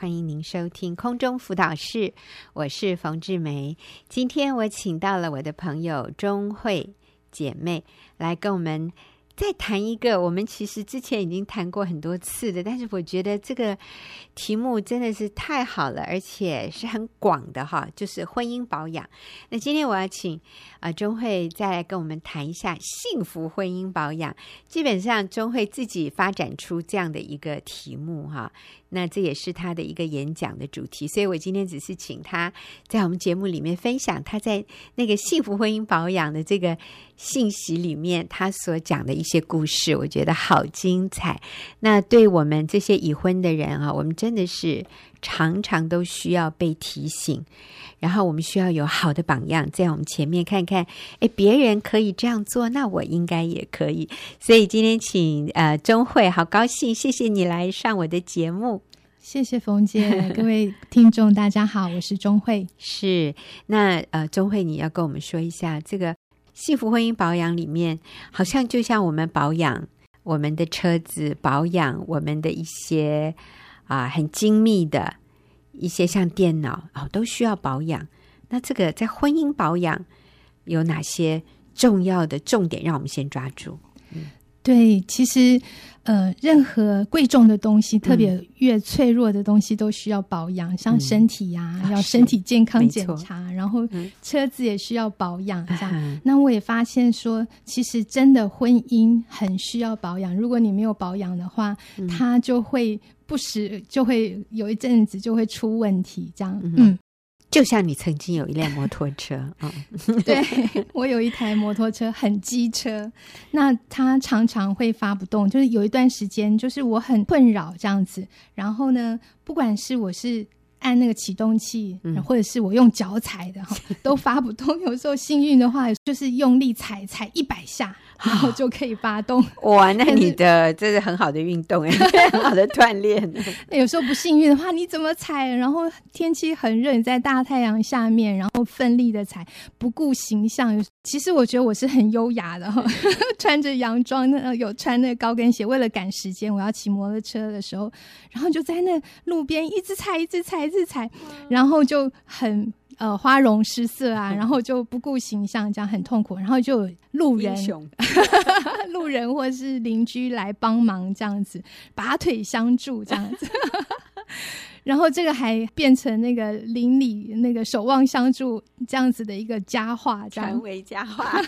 欢迎您收听空中辅导室，我是冯志梅。今天我请到了我的朋友钟慧姐妹来跟我们。再谈一个，我们其实之前已经谈过很多次的，但是我觉得这个题目真的是太好了，而且是很广的哈，就是婚姻保养。那今天我要请啊、呃、中慧再来跟我们谈一下幸福婚姻保养。基本上钟慧自己发展出这样的一个题目哈。那这也是他的一个演讲的主题，所以我今天只是请他在我们节目里面分享他在那个幸福婚姻保养的这个信息里面他所讲的一些故事，我觉得好精彩。那对我们这些已婚的人啊，我们真的是常常都需要被提醒，然后我们需要有好的榜样在我们前面看看，哎，别人可以这样做，那我应该也可以。所以今天请呃钟慧，好高兴，谢谢你来上我的节目。谢谢冯姐，各位听众大家好，我是钟慧。是那呃，钟慧，你要跟我们说一下这个幸福婚姻保养里面，好像就像我们保养我们的车子，保养我们的一些啊、呃、很精密的一些像电脑哦，都需要保养。那这个在婚姻保养有哪些重要的重点？让我们先抓住。嗯，对，其实。呃，任何贵重的东西，特别越脆弱的东西，都需要保养。嗯、像身体呀、要身体健康检查，然后车子也需要保养。这样、嗯，那我也发现说，其实真的婚姻很需要保养。如果你没有保养的话，嗯、它就会不时就会有一阵子就会出问题。这样，嗯。嗯就像你曾经有一辆摩托车啊，哦、对，我有一台摩托车，很机车，那它常常会发不动，就是有一段时间，就是我很困扰这样子。然后呢，不管是我是按那个启动器，嗯、或者是我用脚踩的，都发不动。有时候幸运的话，就是用力踩踩一百下。然后就可以发动 哇！那你的这是很好的运动哎，很好的锻炼。有时候不幸运的话，你怎么踩？然后天气很热，你在大太阳下面，然后奋力的踩，不顾形象。其实我觉得我是很优雅的哈，穿着洋装，那有穿那个高跟鞋，为了赶时间，我要骑摩托车的时候，然后就在那路边一直踩，一直踩，一直踩，然后就很。呃，花容失色啊，然后就不顾形象，这样很痛苦。然后就有路人，路人或是邻居来帮忙，这样子拔腿相助，这样子。然后这个还变成那个邻里那个守望相助这样子的一个佳话，传为佳话。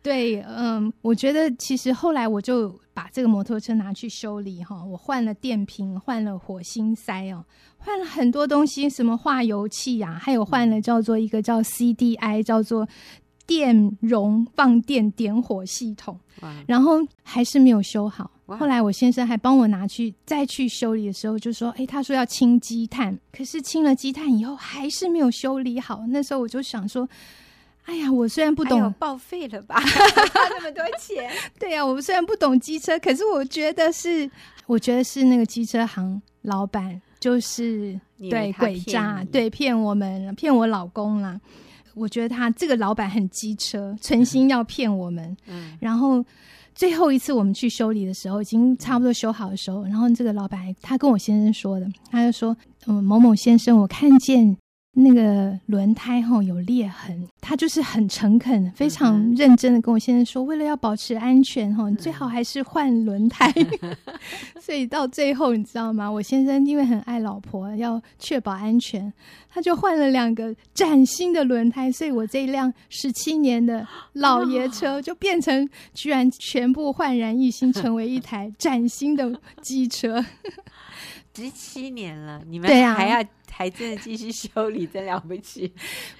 对，嗯，我觉得其实后来我就把这个摩托车拿去修理哈，我换了电瓶，换了火星塞哦，换了很多东西，什么化油器呀、啊，还有换了叫做一个叫 CDI，叫做电容放电点火系统，然后还是没有修好。后来我先生还帮我拿去再去修理的时候，就说：“哎，他说要清积碳，可是清了积碳以后还是没有修理好。”那时候我就想说。哎呀，我虽然不懂，报废了吧？花那么多钱？对呀、啊，我虽然不懂机车，可是我觉得是，我觉得是那个机车行老板就是对诡诈，对骗我们，骗我老公啦。我觉得他这个老板很机车，存心要骗我们。嗯，然后最后一次我们去修理的时候，已经差不多修好的时候，然后这个老板他跟我先生说的，他就说：“嗯，某某先生，我看见。”那个轮胎哈有裂痕，他就是很诚恳、非常认真的跟我先生说，为了要保持安全哈，你最好还是换轮胎。所以到最后你知道吗？我先生因为很爱老婆，要确保安全，他就换了两个崭新的轮胎。所以我这一辆十七年的老爷车就变成居然全部焕然一新，成为一台崭新的机车。十七年了，你们还要？还真的继续修理，真了不起。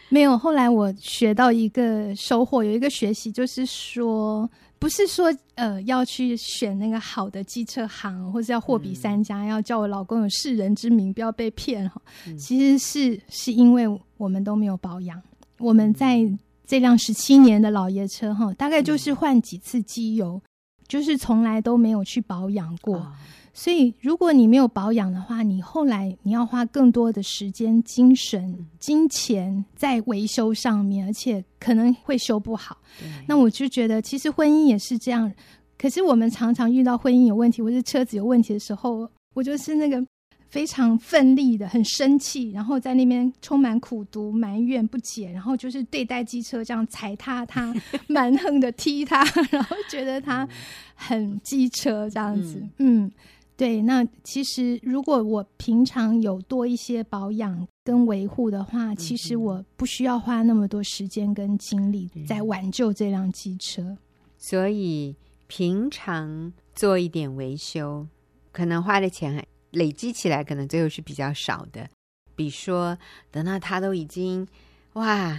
没有，后来我学到一个收获，有一个学习，就是说，不是说呃要去选那个好的机车行，或是要货比三家，嗯，要叫我老公有世人之名，不要被骗哈，嗯。其实是是因为我们都没有保养，我们在这辆十七年的老爷车哈，大概就是换几次机油，就是从来都没有去保养过。哦所以，如果你没有保养的话，你后来你要花更多的时间、精神、金钱在维修上面，而且可能会修不好。那我就觉得，其实婚姻也是这样。可是我们常常遇到婚姻有问题，或是车子有问题的时候，我就是那个非常奋力的，很生气，然后在那边充满苦毒、埋怨不解，然后就是对待机车这样踩踏他，蛮横的踢他，然后觉得他很机车这样子。嗯，嗯，对。那其实如果我平常有多一些保养跟维护的话，其实我不需要花那么多时间跟精力在挽救这辆机车。所以平常做一点维修，可能花的钱还。累积起来可能最后是比较少的，比如说等到它都已经哇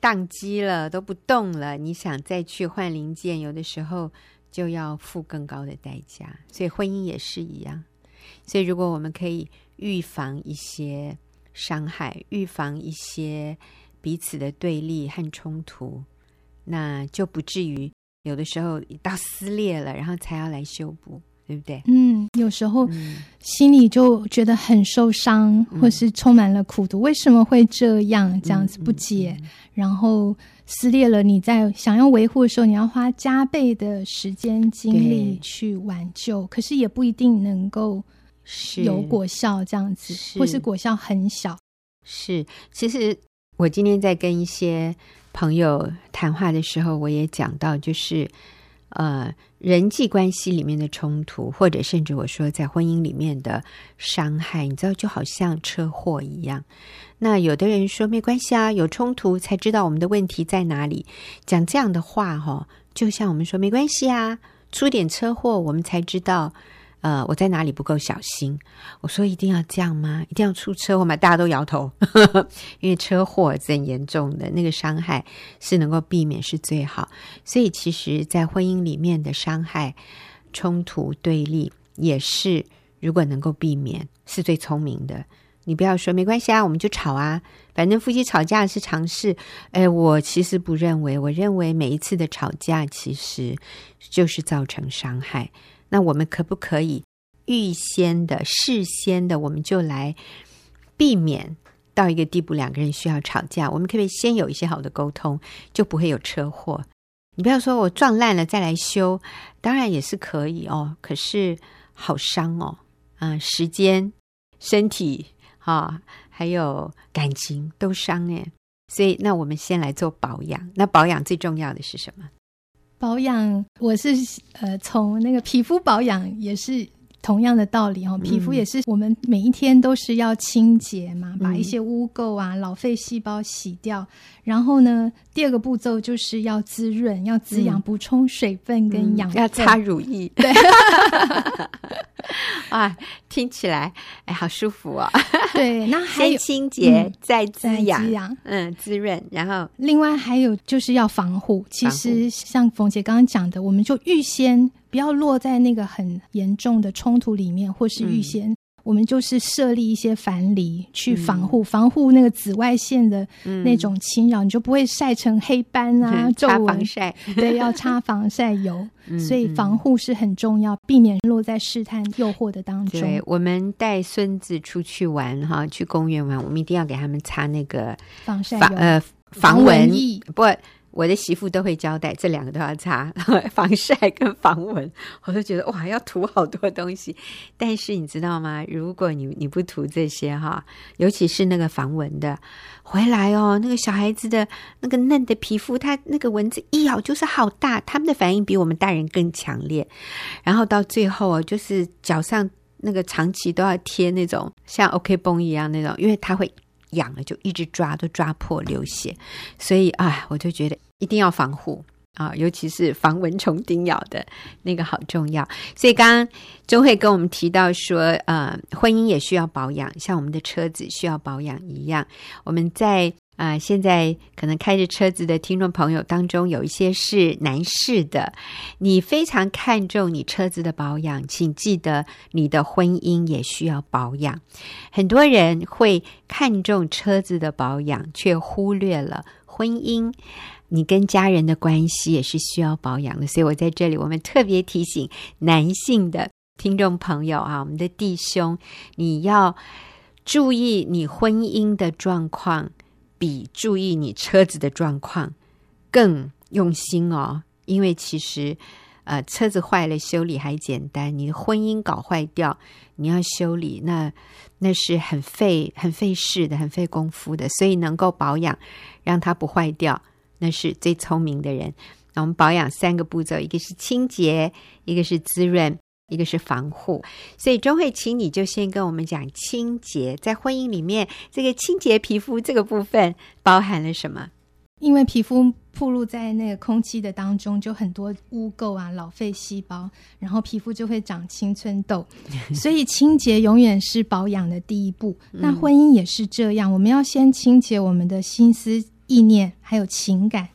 宕机了都不动了，你想再去换零件，有的时候就要付更高的代价。所以婚姻也是一样。所以如果我们可以预防一些伤害，预防一些彼此的对立和冲突，那就不至于有的时候到撕裂了，然后才要来修补。对不对？嗯，有时候心里就觉得很受伤，嗯、或是充满了苦毒。为什么会这样？这样子不解，嗯嗯嗯、然后撕裂了。你在想要维护的时候，你要花加倍的时间精力去挽救，可是也不一定能够有果效。这样子，是或是果效很小。是，其实我今天在跟一些朋友谈话的时候，我也讲到，就是。呃，人际关系里面的冲突，或者甚至我说在婚姻里面的伤害，你知道，就好像车祸一样。那有的人说没关系啊，有冲突才知道我们的问题在哪里。讲这样的话，哈，就像我们说没关系啊，出点车祸我们才知道。呃，我在哪里不够小心？我说一定要这样吗？一定要出车祸吗？大家都摇头，因为车祸是很严重的，那个伤害是能够避免是最好。所以，其实，在婚姻里面的伤害、冲突、对立，也是如果能够避免，是最聪明的。你不要说没关系啊，我们就吵啊，反正夫妻吵架是常事。哎，我其实不认为，我认为每一次的吵架其实就是造成伤害。那我们可不可以预先的、事先的，我们就来避免到一个地步，两个人需要吵架？我们可不可以先有一些好的沟通，就不会有车祸？你不要说我撞烂了再来修，当然也是可以哦。可是好伤哦，啊、时间、身体啊，还有感情都伤哎。所以，那我们先来做保养。那保养最重要的是什么？保养，我是呃，从那个皮肤保养也是同样的道理哦。皮肤也是我们每一天都是要清洁嘛，嗯、把一些污垢啊、老废细胞洗掉。然后呢，第二个步骤就是要滋润、要滋养、补、嗯、充水分跟养分、嗯。要擦乳液，对。啊，听起来哎，好舒服哦。对，那还有先清洁、嗯、再滋养，滋养嗯，滋润。然后，另外还有就是要防护。其实像冯姐刚刚讲的，我们就预先不要落在那个很严重的冲突里面，或是预先。嗯我们就是设立一些藩篱去防护，嗯、防护那个紫外线的那种侵扰，嗯、你就不会晒成黑斑啊、皱纹。擦防晒，对，要擦防晒油。嗯、所以防护是很重要，避免落在试探诱惑的当中。对，我们带孙子出去玩哈，去公园玩，我们一定要给他们擦那个防晒油，呃，防蚊液，不。我的媳妇都会交代，这两个都要擦，防晒跟防蚊。我就觉得哇，要涂好多东西。但是你知道吗？如果你你不涂这些哈，尤其是那个防蚊的，回来哦，那个小孩子的那个嫩的皮肤，它那个蚊子一咬就是好大，他们的反应比我们大人更强烈。然后到最后哦，就是脚上那个长期都要贴那种像 OK 绷一样那种，因为它会痒了，就一直抓，都抓破流血。所以啊，我就觉得。一定要防护啊，尤其是防蚊虫叮咬的那个好重要。所以刚刚中慧跟我们提到说，呃，婚姻也需要保养，像我们的车子需要保养一样。我们在啊、呃，现在可能开着车子的听众朋友当中，有一些是男士的，你非常看重你车子的保养，请记得你的婚姻也需要保养。很多人会看重车子的保养，却忽略了婚姻。你跟家人的关系也是需要保养的，所以我在这里，我们特别提醒男性的听众朋友啊，我们的弟兄，你要注意你婚姻的状况，比注意你车子的状况更用心哦，因为其实，呃，车子坏了修理还简单，你的婚姻搞坏掉，你要修理，那那是很费很费事的，很费功夫的。所以能够保养，让它不坏掉，那是最聪明的人。那我们保养三个步骤，一个是清洁，一个是滋润。一个是防护，所以钟慧，请你就先跟我们讲清洁，在婚姻里面，这个清洁皮肤这个部分包含了什么？因为皮肤暴露在那个空气的当中，就很多污垢啊、老废细胞，然后皮肤就会长青春痘，所以清洁永远是保养的第一步。那婚姻也是这样，我们要先清洁我们的心思、意念，还有情感，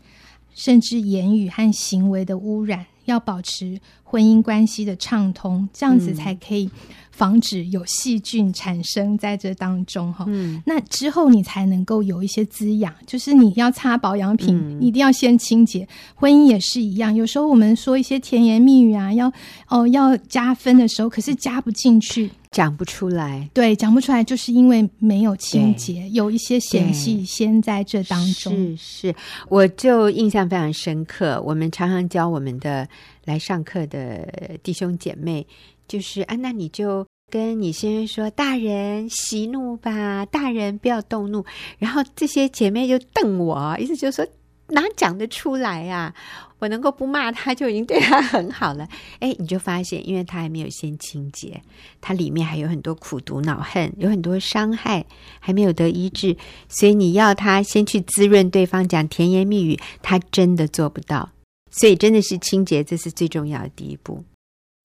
甚至言语和行为的污染。要保持婚姻关系的畅通，这样子才可以防止有细菌产生在这当中哈。嗯，那之后你才能够有一些滋养，就是你要擦保养品，嗯、一定要先清洁。婚姻也是一样，有时候我们说一些甜言蜜语啊，要哦要加分的时候，可是加不进去。讲不出来，对，讲不出来，就是因为没有清洁，有一些嫌隙先在这当中。是是，我就印象非常深刻。我们常常教我们的来上课的弟兄姐妹，就是啊，那你就跟你先生说：“大人息怒吧，大人不要动怒。”然后这些姐妹就瞪我，意思就是说。哪讲得出来呀、啊？我能够不骂他，就已经对他很好了。哎，你就发现，因为他还没有先清洁，他里面还有很多苦毒恼恨，有很多伤害还没有得医治，所以你要他先去滋润对方，讲甜言蜜语，他真的做不到。所以真的是清洁，这是最重要的第一步。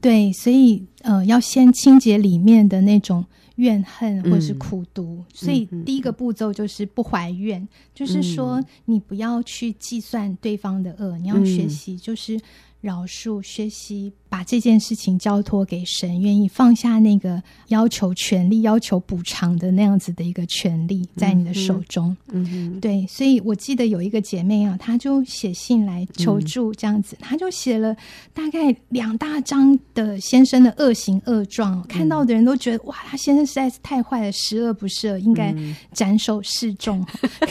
对，所以呃，要先清洁里面的那种。怨恨或是苦毒，嗯、所以第一个步骤就是不怀怨，嗯、就是说你不要去计算对方的恶，嗯、你要学习就是。饶恕，学习把这件事情交托给神，愿意放下那个要求权利、要求补偿的那样子的一个权利在你的手中。嗯哼，对，所以我记得有一个姐妹啊，她就写信来求助，这样子，嗯、她就写了大概两大张的先生的恶行恶状，嗯、看到的人都觉得哇，他先生实在是太坏了，十恶不赦，应该斩首示众。嗯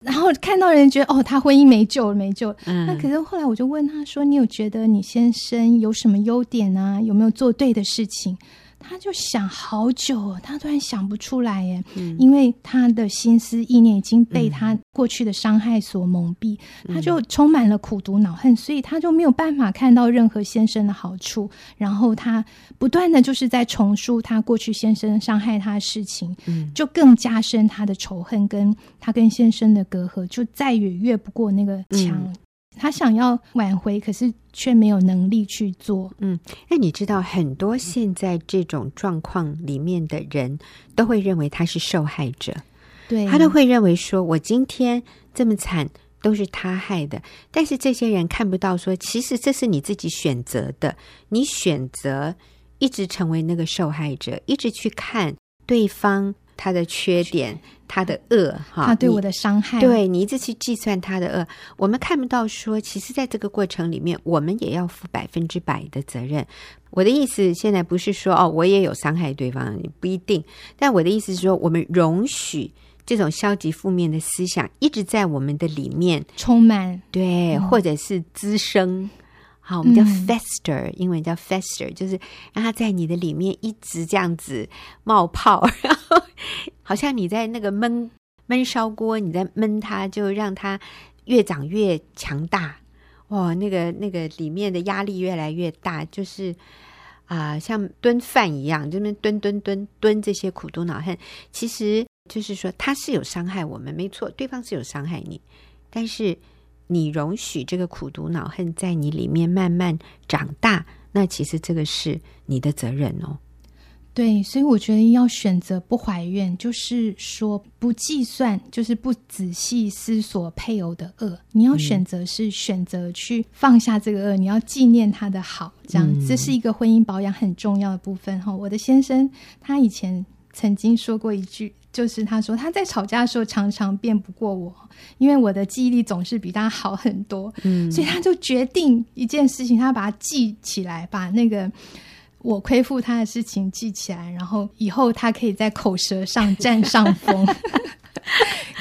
然后看到人觉得哦，他婚姻没救了，没救了。嗯，那可是后来我就问他说：“你有觉得你先生有什么优点啊？有没有做对的事情？”他就想好久，他突然想不出来耶，嗯、因为他的心思意念已经被他过去的伤害所蒙蔽，嗯、他就充满了苦毒恼恨，所以他就没有办法看到任何先生的好处。然后他不断的就是在重述他过去先生伤害他的事情，嗯、就更加深他的仇恨，跟他跟先生的隔阂，就再也越不过那个墙。嗯他想要挽回，可是却没有能力去做。嗯，那你知道，很多现在这种状况里面的人都会认为他是受害者，对，他都会认为说，我今天这么惨都是他害的。但是这些人看不到说，其实这是你自己选择的，你选择一直成为那个受害者，一直去看对方。他的缺点，他的恶，哈，他对我的伤害，对你一直去计算他的恶，我们看不到说，其实，在这个过程里面，我们也要负百分之百的责任。我的意思，现在不是说哦，我也有伤害对方，不一定。但我的意思是说，我们容许这种消极负面的思想一直在我们的里面充满，对，嗯、或者是滋生。好，我们叫 fester，、嗯、英文叫 fester，就是让它在你的里面一直这样子冒泡，然后好像你在那个焖焖烧锅，你在焖它，就让它越长越强大。哇，那个那个里面的压力越来越大，就是啊、呃，像炖饭一样，就那炖炖炖炖这些苦毒恼恨，其实就是说它是有伤害我们，没错，对方是有伤害你，但是。你容许这个苦毒恼恨在你里面慢慢长大，那其实这个是你的责任哦。对，所以我觉得要选择不怀怨，就是说不计算，就是不仔细思索配偶的恶。你要选择是选择去放下这个恶，嗯、你要纪念他的好，这样、嗯、这是一个婚姻保养很重要的部分哈。我的先生他以前曾经说过一句。就是他说他在吵架的时候常常辩不过我，因为我的记忆力总是比他好很多，嗯，所以他就决定一件事情，他把它记起来，把那个我亏负他的事情记起来，然后以后他可以在口舌上占上风。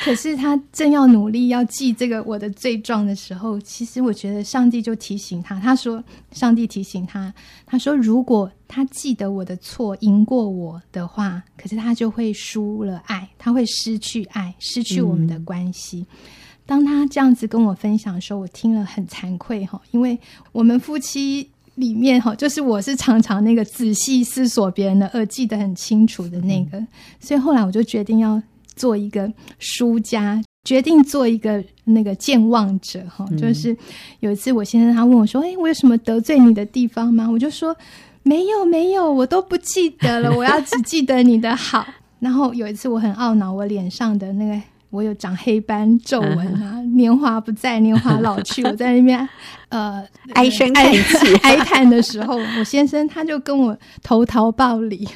可是他正要努力要记这个我的罪状的时候，其实我觉得上帝就提醒他，他说：“上帝提醒他，他说如果他记得我的错，赢过我的话，可是他就会输了爱，他会失去爱，失去我们的关系。嗯”当他这样子跟我分享的时候，我听了很惭愧哈，因为我们夫妻里面哈，就是我是常常那个仔细思索别人的而，记得很清楚的那个，所以后来我就决定要。做一个输家，决定做一个那个健忘者哈。就是有一次，我先生他问我说：“哎，我有什么得罪你的地方吗？”我就说：“没有，没有，我都不记得了。我要只记得你的好。” 然后有一次，我很懊恼，我脸上的那个。我有长黑斑皱纹啊，年华不在，年华老去。我在那边呃唉声叹气、哀 叹的时候，我先生他就跟我投桃报李，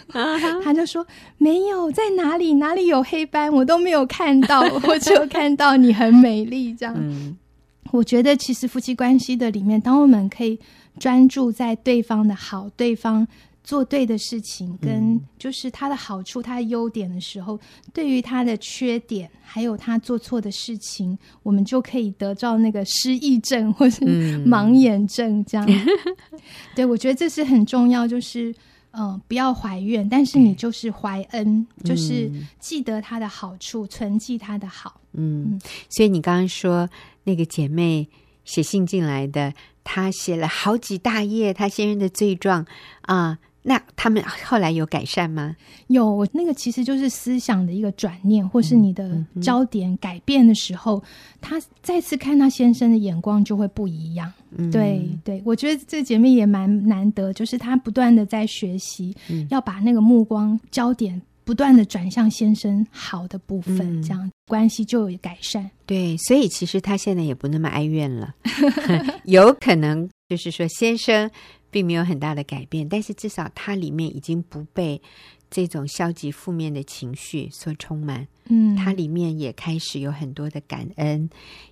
他就说没有在哪里，哪里有黑斑，我都没有看到，我只有看到你很美丽。这样，我觉得其实夫妻关系的里面，当我们可以专注在对方的好，对方。做对的事情，跟就是他的好处、他的优点的时候，对于他的缺点，还有他做错的事情，我们就可以得到那个失忆症或是盲眼症这样。嗯、对，我觉得这是很重要，就是嗯、呃，不要怀怨，但是你就是怀恩，嗯、就是记得他的好处，存记他的好。嗯，所以你刚刚说那个姐妹写信进来的，她写了好几大页，她先生的罪状啊。那他们后来有改善吗？有，那个其实就是思想的一个转念，或是你的焦点改变的时候，嗯嗯、他再次看他先生的眼光就会不一样。嗯、对对，我觉得这个姐妹也蛮难得，就是她不断的在学习，嗯、要把那个目光焦点不断的转向先生好的部分，嗯、这样关系就有改善。对，所以其实他现在也不那么哀怨了，有可能就是说先生。并没有很大的改变，但是至少它里面已经不被这种消极负面的情绪所充满。嗯，它里面也开始有很多的感恩，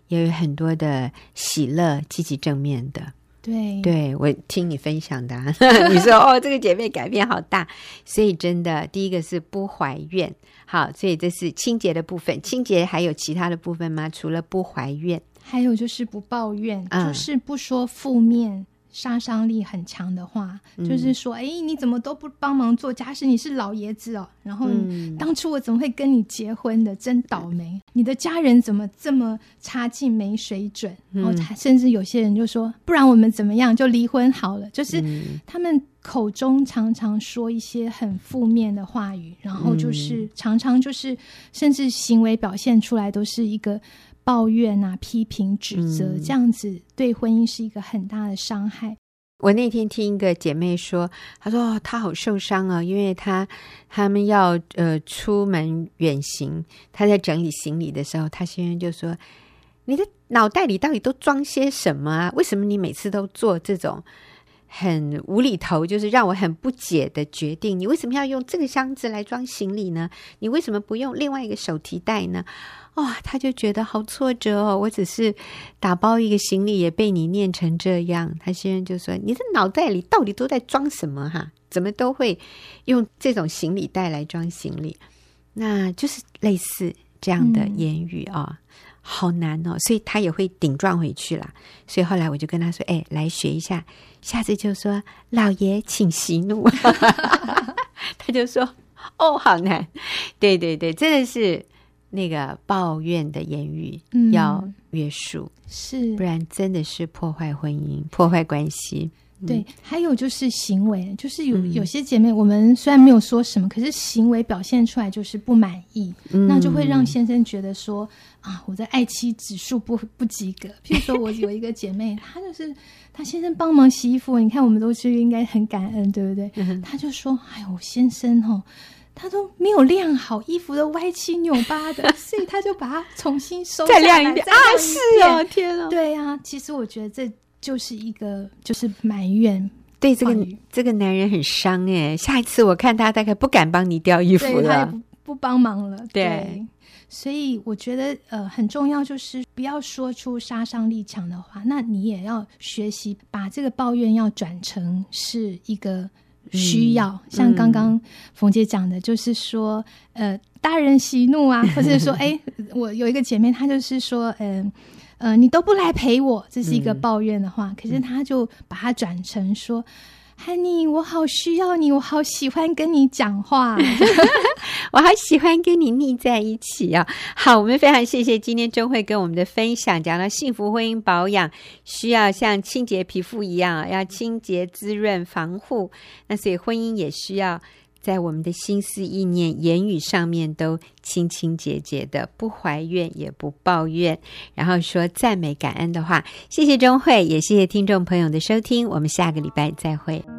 也有很多的喜乐，积极正面的。对，对我听你分享的，你说哦，这个姐妹改变好大，所以真的，第一个是不怀怨，好，所以这是清洁的部分。清洁还有其他的部分吗？除了不怀怨，还有就是不抱怨，嗯、就是不说负面。杀伤力很强的话，就是说，哎、嗯，你怎么都不帮忙做家事？你是老爷子哦。然后，当初我怎么会跟你结婚的？真倒霉！你的家人怎么这么差劲、没水准？然后，甚至有些人就说，不然我们怎么样？就离婚好了。就是他们口中常常说一些很负面的话语，然后就是常常就是，甚至行为表现出来都是一个。抱怨啊，批评、指责，嗯、这样子对婚姻是一个很大的伤害。我那天听一个姐妹说，她说、哦、她好受伤啊，因为她他们要呃出门远行，她在整理行李的时候，她先生就说：“你的脑袋里到底都装些什么啊？为什么你每次都做这种很无厘头，就是让我很不解的决定？你为什么要用这个箱子来装行李呢？你为什么不用另外一个手提袋呢？”哇，他就觉得好挫折哦！我只是打包一个行李，也被你念成这样。他先生就说：“你的脑袋里到底都在装什么？哈，怎么都会用这种行李袋来装行李？那就是类似这样的言语啊、哦，嗯、好难哦！所以他也会顶撞回去啦。所以后来我就跟他说：‘哎，来学一下，下次就说老爷请息怒。’ 他就说：‘哦，好难。’对对对，真的是。”那个抱怨的言语要约束，嗯、是，不然真的是破坏婚姻、破坏关系。对，还有就是行为，就是有有些姐妹，我们虽然没有说什么，可是行为表现出来就是不满意，嗯、那就会让先生觉得说啊，我的爱妻指数不不及格。譬如说我有一个姐妹，她就是她先生帮忙洗衣服，你看我们都是应该很感恩，对不对？她就说，哎呦，先生哦。他都没有晾好，衣服都歪七扭八的，所以他就把它重新收再晾一遍啊！是哦，天啊！对啊，其实我觉得这就是一个就是埋怨，对这个这个男人很伤哎。下一次我看他大概不敢帮你掉衣服了，不不帮忙了。对，对，所以我觉得呃很重要，就是不要说出杀伤力强的话。那你也要学习把这个抱怨要转成是一个。需要。嗯、像刚刚冯姐讲的，就是说，呃，大人息怒啊，或者说，哎，我有一个姐妹，她就是说，嗯、呃，呃，你都不来陪我，这是一个抱怨的话，嗯、可是他就把它转成说。Honey，我好需要你，我好喜欢跟你讲话，我好喜欢跟你腻在一起啊！好，我们非常谢谢今天钟慧跟我们的分享，讲到幸福婚姻保养需要像清洁皮肤一样，要清洁、滋润、防护。那所以婚姻也需要在我们的心思意念、言语上面都清清洁洁的，不怀怨也不抱怨，然后说赞美感恩的话。谢谢钟慧，也谢谢听众朋友的收听，我们下个礼拜再会。